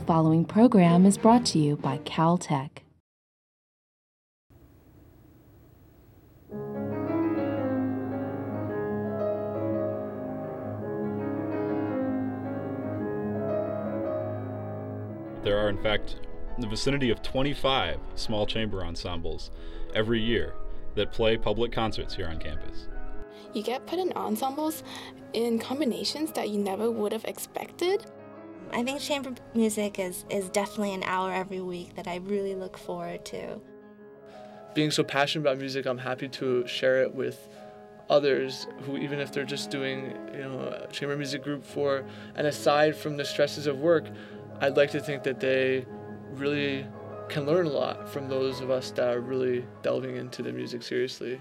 following program is brought to you by Caltech. There are, in fact, in the vicinity of 25 small chamber ensembles every year that play public concerts here on campus. You get put in ensembles in combinations that you never would have expected. I think chamber music is, is definitely an hour every week that I really look forward to. Being so passionate about music, I'm happy to share it with others who, even if they're just doing you know, a chamber music group for, and aside from the stresses of work, I'd like to think that they really can learn a lot from those of us that are really delving into the music seriously.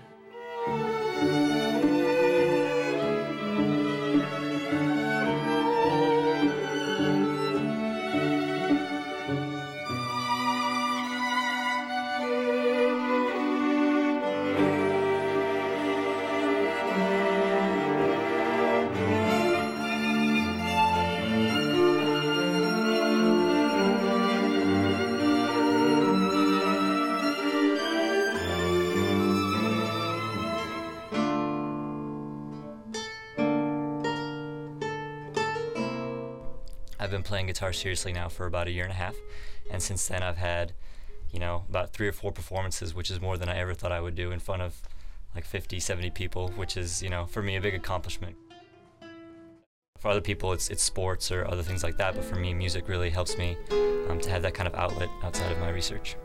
I've been playing guitar seriously now for about a year and a half, and since then I've had, you know, about three or four performances, which is more than I ever thought I would do in front of like 50, 70 people, which is, you know, for me a big accomplishment. For other people, it's, it's sports or other things like that, but for me, music really helps me um, to have that kind of outlet outside of my research.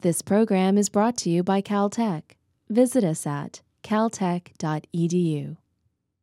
This program is brought to you by Caltech. Visit us at caltech.edu.